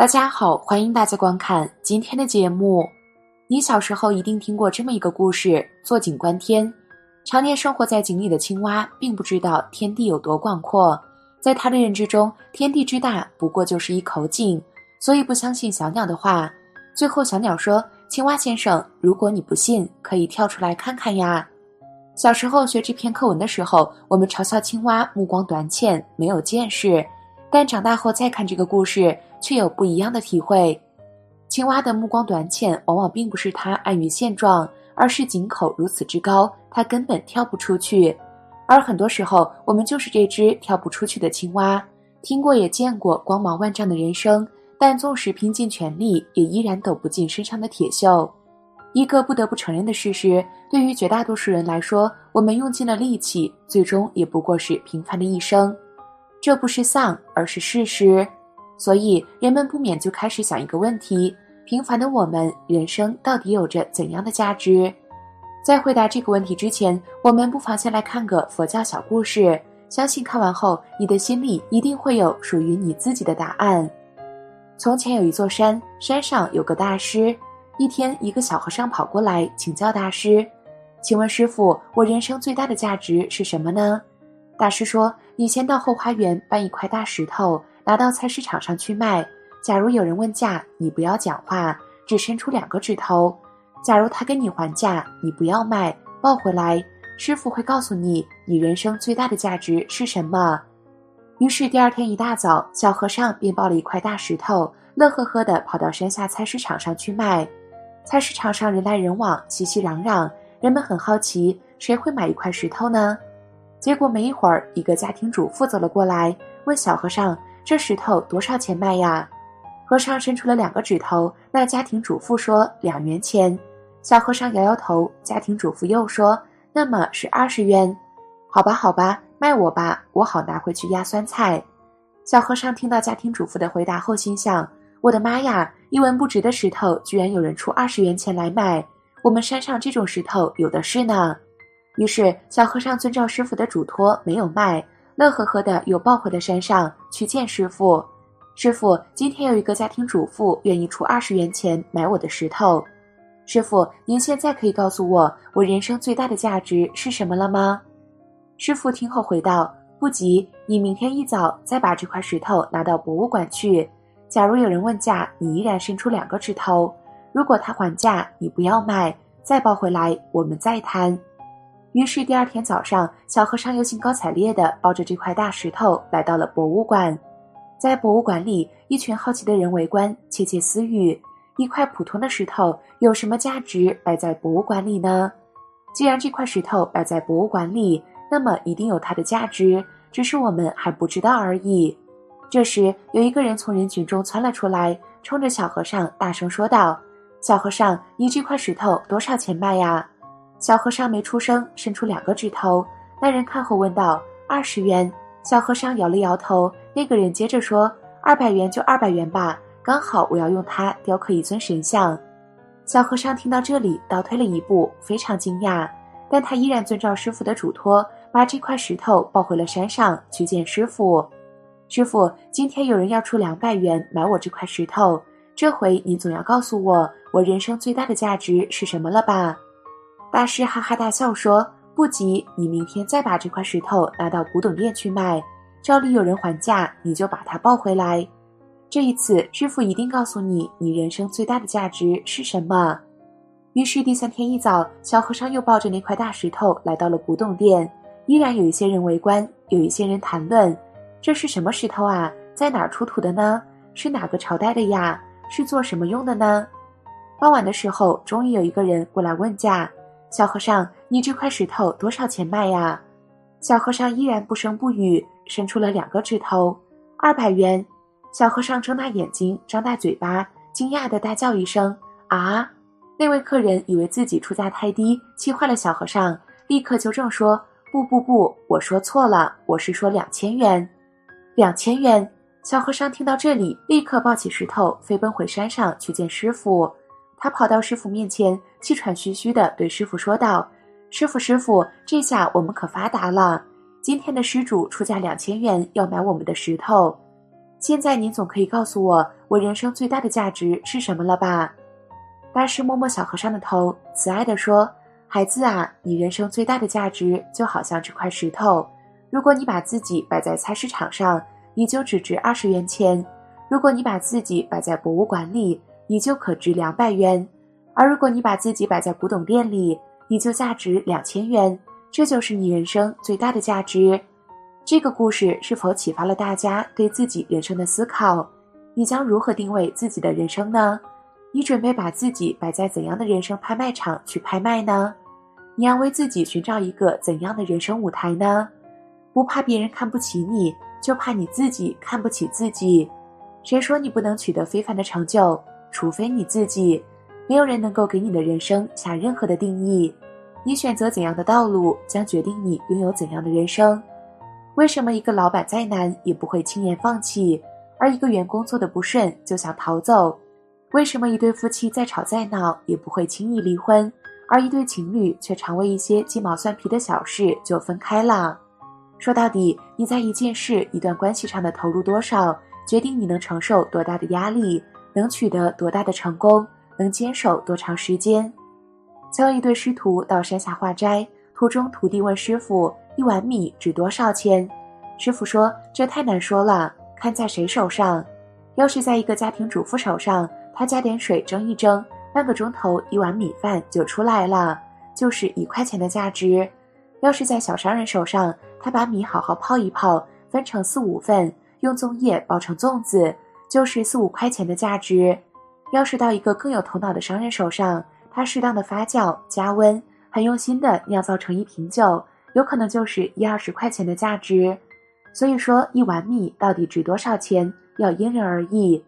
大家好，欢迎大家观看今天的节目。你小时候一定听过这么一个故事：坐井观天。常年生活在井里的青蛙，并不知道天地有多广阔，在他的认知中，天地之大不过就是一口井，所以不相信小鸟的话。最后，小鸟说：“青蛙先生，如果你不信，可以跳出来看看呀。”小时候学这篇课文的时候，我们嘲笑青蛙目光短浅，没有见识。但长大后再看这个故事，却有不一样的体会。青蛙的目光短浅，往往并不是它安于现状，而是井口如此之高，它根本跳不出去。而很多时候，我们就是这只跳不出去的青蛙。听过也见过光芒万丈的人生，但纵使拼尽全力，也依然抖不进身上的铁锈。一个不得不承认的事实，对于绝大多数人来说，我们用尽了力气，最终也不过是平凡的一生。这不是丧，而是事实，所以人们不免就开始想一个问题：平凡的我们，人生到底有着怎样的价值？在回答这个问题之前，我们不妨先来看个佛教小故事，相信看完后，你的心里一定会有属于你自己的答案。从前有一座山，山上有个大师。一天，一个小和尚跑过来请教大师：“请问师傅，我人生最大的价值是什么呢？”大师说：“你先到后花园搬一块大石头，拿到菜市场上去卖。假如有人问价，你不要讲话，只伸出两个指头。假如他跟你还价，你不要卖，抱回来。师傅会告诉你，你人生最大的价值是什么。”于是第二天一大早，小和尚便抱了一块大石头，乐呵呵地跑到山下菜市场上去卖。菜市场上人来人往，熙熙攘攘，人们很好奇，谁会买一块石头呢？结果没一会儿，一个家庭主妇走了过来，问小和尚：“这石头多少钱卖呀？”和尚伸出了两个指头。那家庭主妇说：“两元钱。”小和尚摇摇头。家庭主妇又说：“那么是二十元。”“好吧，好吧，卖我吧，我好拿回去压酸菜。”小和尚听到家庭主妇的回答后，心想：“我的妈呀，一文不值的石头，居然有人出二十元钱来买！我们山上这种石头有的是呢。”于是，小和尚遵照师傅的嘱托，没有卖，乐呵呵的又抱回了山上去见师傅。师傅，今天有一个家庭主妇愿意出二十元钱买我的石头。师傅，您现在可以告诉我，我人生最大的价值是什么了吗？师傅听后回道：“不急，你明天一早再把这块石头拿到博物馆去。假如有人问价，你依然伸出两个指头。如果他还价，你不要卖，再抱回来，我们再谈。”于是第二天早上，小和尚又兴高采烈地抱着这块大石头来到了博物馆。在博物馆里，一群好奇的人围观，窃窃私语：一块普通的石头有什么价值摆在博物馆里呢？既然这块石头摆在博物馆里，那么一定有它的价值，只是我们还不知道而已。这时，有一个人从人群中窜了出来，冲着小和尚大声说道：“小和尚，你这块石头多少钱卖呀？”小和尚没出声，伸出两个指头。那人看后问道：“二十元。”小和尚摇了摇头。那个人接着说：“二百元就二百元吧，刚好我要用它雕刻一尊神像。”小和尚听到这里，倒退了一步，非常惊讶，但他依然遵照师傅的嘱托，把这块石头抱回了山上去见师傅。师傅，今天有人要出两百元买我这块石头，这回你总要告诉我，我人生最大的价值是什么了吧？大师哈哈大笑说：“不急，你明天再把这块石头拿到古董店去卖，照例有人还价，你就把它抱回来。这一次，师傅一定告诉你，你人生最大的价值是什么。”于是第三天一早，小和尚又抱着那块大石头来到了古董店，依然有一些人围观，有一些人谈论：“这是什么石头啊？在哪儿出土的呢？是哪个朝代的呀？是做什么用的呢？”傍晚的时候，终于有一个人过来问价。小和尚，你这块石头多少钱卖呀？小和尚依然不声不语，伸出了两个指头，二百元。小和尚睁大眼睛，张大嘴巴，惊讶的大叫一声：“啊！”那位客人以为自己出价太低，气坏了小和尚，立刻纠正说：“不不不，我说错了，我是说两千元，两千元。”小和尚听到这里，立刻抱起石头，飞奔回山上去见师傅。他跑到师傅面前，气喘吁吁地对师傅说道：“师傅，师傅，这下我们可发达了！今天的施主出价两千元要买我们的石头。”现在您总可以告诉我，我人生最大的价值是什么了吧？大师摸摸小和尚的头，慈爱地说：“孩子啊，你人生最大的价值就好像这块石头，如果你把自己摆在菜市场上，你就只值二十元钱；如果你把自己摆在博物馆里，你就可值两百元；而如果你把自己摆在古董店里，你就价值两千元。这就是你人生最大的价值。”这个故事是否启发了大家对自己人生的思考？你将如何定位自己的人生呢？你准备把自己摆在怎样的人生拍卖场去拍卖呢？你要为自己寻找一个怎样的人生舞台呢？不怕别人看不起你，就怕你自己看不起自己。谁说你不能取得非凡的成就？除非你自己。没有人能够给你的人生下任何的定义。你选择怎样的道路，将决定你拥有怎样的人生。为什么一个老板再难也不会轻言放弃，而一个员工做的不顺就想逃走？为什么一对夫妻再吵再闹也不会轻易离婚，而一对情侣却常为一些鸡毛蒜皮的小事就分开了？说到底，你在一件事、一段关系上的投入多少，决定你能承受多大的压力，能取得多大的成功，能坚守多长时间。曾有一对师徒到山下化斋，途中徒弟问师傅。一碗米值多少钱？师傅说：“这太难说了，看在谁手上。要是在一个家庭主妇手上，她加点水蒸一蒸，半个钟头一碗米饭就出来了，就是一块钱的价值。要是在小商人手上，他把米好好泡一泡，分成四五份，用粽叶包成粽子，就是四五块钱的价值。要是到一个更有头脑的商人手上，他适当的发酵加温，很用心的酿造成一瓶酒。”有可能就是一二十块钱的价值，所以说一碗米到底值多少钱，要因人而异。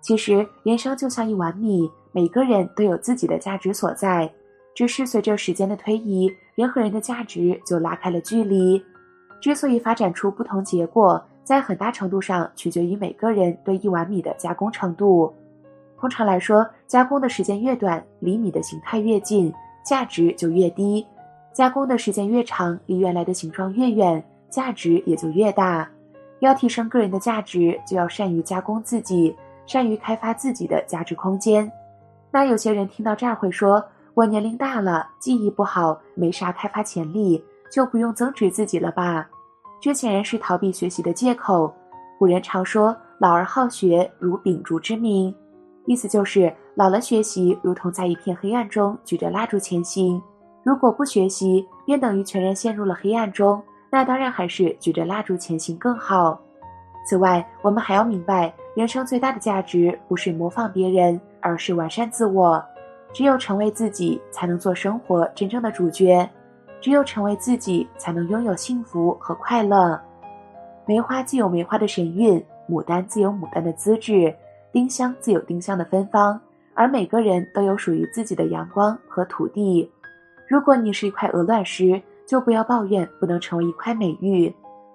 其实人生就像一碗米，每个人都有自己的价值所在，只是随着时间的推移，人和人的价值就拉开了距离。之所以发展出不同结果，在很大程度上取决于每个人对一碗米的加工程度。通常来说，加工的时间越短，离米的形态越近，价值就越低。加工的时间越长，离原来的形状越远，价值也就越大。要提升个人的价值，就要善于加工自己，善于开发自己的价值空间。那有些人听到这儿会说：“我年龄大了，记忆不好，没啥开发潜力，就不用增值自己了吧？”这显然是逃避学习的借口。古人常说：“老而好学，如秉烛之明。”意思就是老了学习，如同在一片黑暗中举着蜡烛前行。如果不学习，便等于全然陷入了黑暗中。那当然还是举着蜡烛前行更好。此外，我们还要明白，人生最大的价值不是模仿别人，而是完善自我。只有成为自己，才能做生活真正的主角；只有成为自己，才能拥有幸福和快乐。梅花自有梅花的神韵，牡丹自有牡丹的资质，丁香自有丁香的芬芳。而每个人都有属于自己的阳光和土地。如果你是一块鹅卵石，就不要抱怨不能成为一块美玉；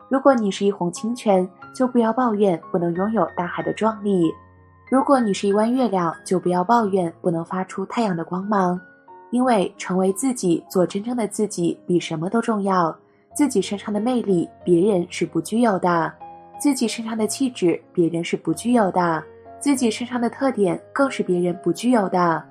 如果你是一泓清泉，就不要抱怨不能拥有大海的壮丽；如果你是一弯月亮，就不要抱怨不能发出太阳的光芒。因为成为自己，做真正的自己，比什么都重要。自己身上的魅力，别人是不具有的；自己身上的气质，别人是不具有的；自己身上的特点，更是别人不具有的。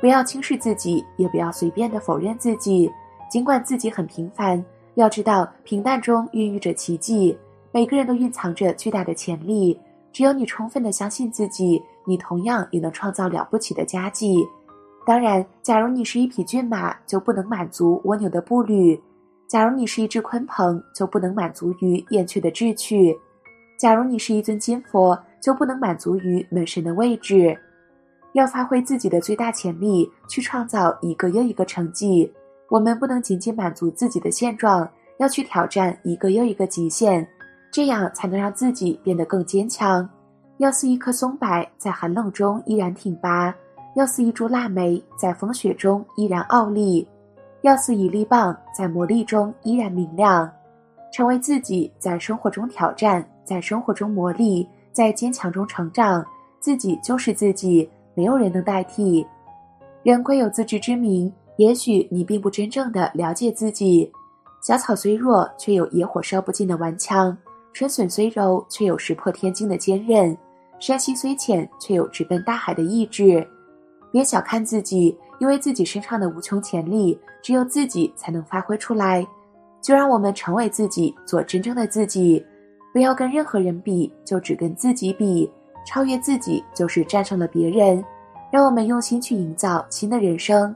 不要轻视自己，也不要随便的否认自己。尽管自己很平凡，要知道平淡中孕育着奇迹。每个人都蕴藏着巨大的潜力。只有你充分的相信自己，你同样也能创造了不起的佳绩。当然，假如你是一匹骏马，就不能满足蜗牛的步履；假如你是一只鲲鹏，就不能满足于燕雀的志趣；假如你是一尊金佛，就不能满足于门神的位置。要发挥自己的最大潜力，去创造一个又一个成绩。我们不能仅仅满足自己的现状，要去挑战一个又一个极限，这样才能让自己变得更坚强。要似一棵松柏，在寒冷中依然挺拔；要似一株腊梅，在风雪中依然傲立；要似一粒棒，在磨砺中依然明亮。成为自己，在生活中挑战，在生活中磨砺，在坚强中成长。自己就是自己。没有人能代替。人贵有自知之明，也许你并不真正的了解自己。小草虽弱，却有野火烧不尽的顽强。春笋虽柔，却有石破天惊的坚韧；山溪虽浅，却有直奔大海的意志。别小看自己，因为自己身上的无穷潜力，只有自己才能发挥出来。就让我们成为自己，做真正的自己。不要跟任何人比，就只跟自己比。超越自己，就是战胜了别人。让我们用心去营造新的人生。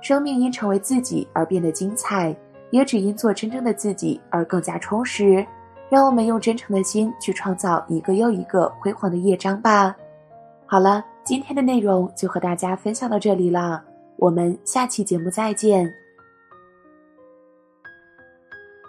生命因成为自己而变得精彩，也只因做真正的自己而更加充实。让我们用真诚的心去创造一个又一个辉煌的乐章吧。好了，今天的内容就和大家分享到这里了，我们下期节目再见。